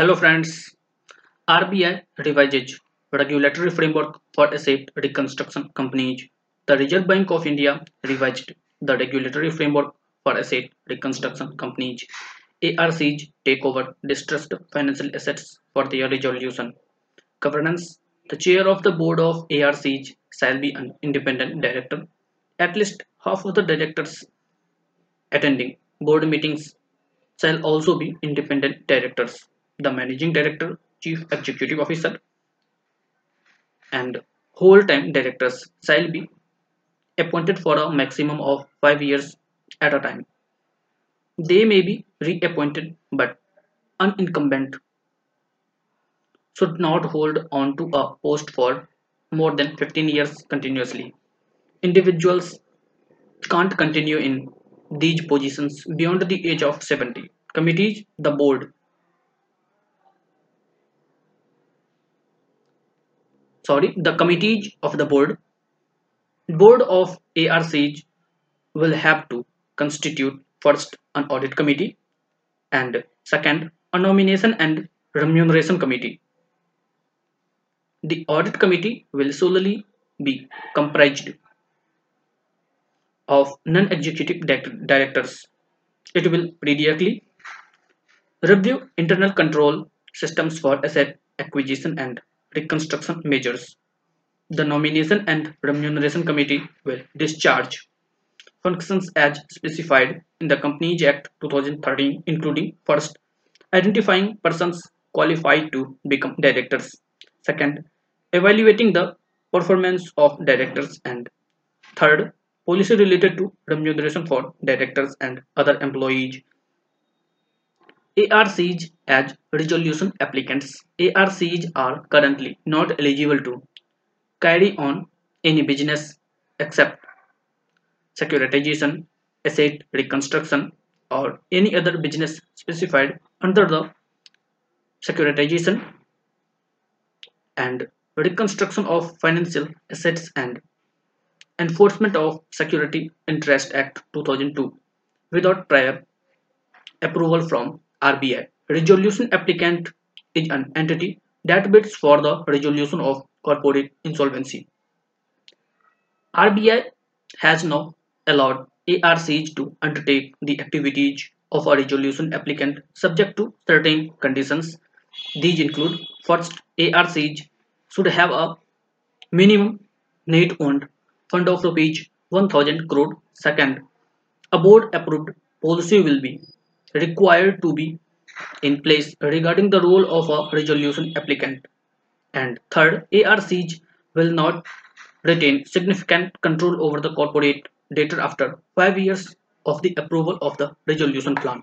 Hello friends, RBI revises the regulatory framework for asset reconstruction companies. The Reserve Bank of India revised the regulatory framework for asset reconstruction companies. ARCs take over distressed financial assets for their resolution. Governance The chair of the board of ARCs shall be an independent director. At least half of the directors attending board meetings shall also be independent directors. The managing director, chief executive officer, and whole-time directors shall be appointed for a maximum of five years at a time. They may be reappointed, but unincumbent should not hold on to a post for more than 15 years continuously. Individuals can't continue in these positions beyond the age of 70. Committees, the board, sorry, the committees of the board, board of ARCs will have to constitute first an audit committee and second a nomination and remuneration committee. The audit committee will solely be comprised of non-executive directors. It will periodically review internal control systems for asset acquisition and reconstruction measures. The nomination and remuneration committee will discharge functions as specified in the Companies Act 2013 including first identifying persons qualified to become directors. Second evaluating the performance of directors. And third policy related to remuneration for directors and other employees ARCs as resolution applicants. ARCs are currently not eligible to carry on any business except securitization, asset reconstruction, or any other business specified under the securitization and reconstruction of financial assets and enforcement of security interest act 2002 without prior approval from RBI. Resolution applicant is an entity that bids for the resolution of corporate insolvency. RBI has now allowed ARCs to undertake the activities of a resolution applicant subject to certain conditions. These include first, ARCs should have a minimum net owned fund of rupees 1000 crore. Second, a board approved policy will be required to be in place regarding the role of a resolution applicant. And third, ARCs will not retain significant control over the corporate data after five years of the approval of the resolution plan.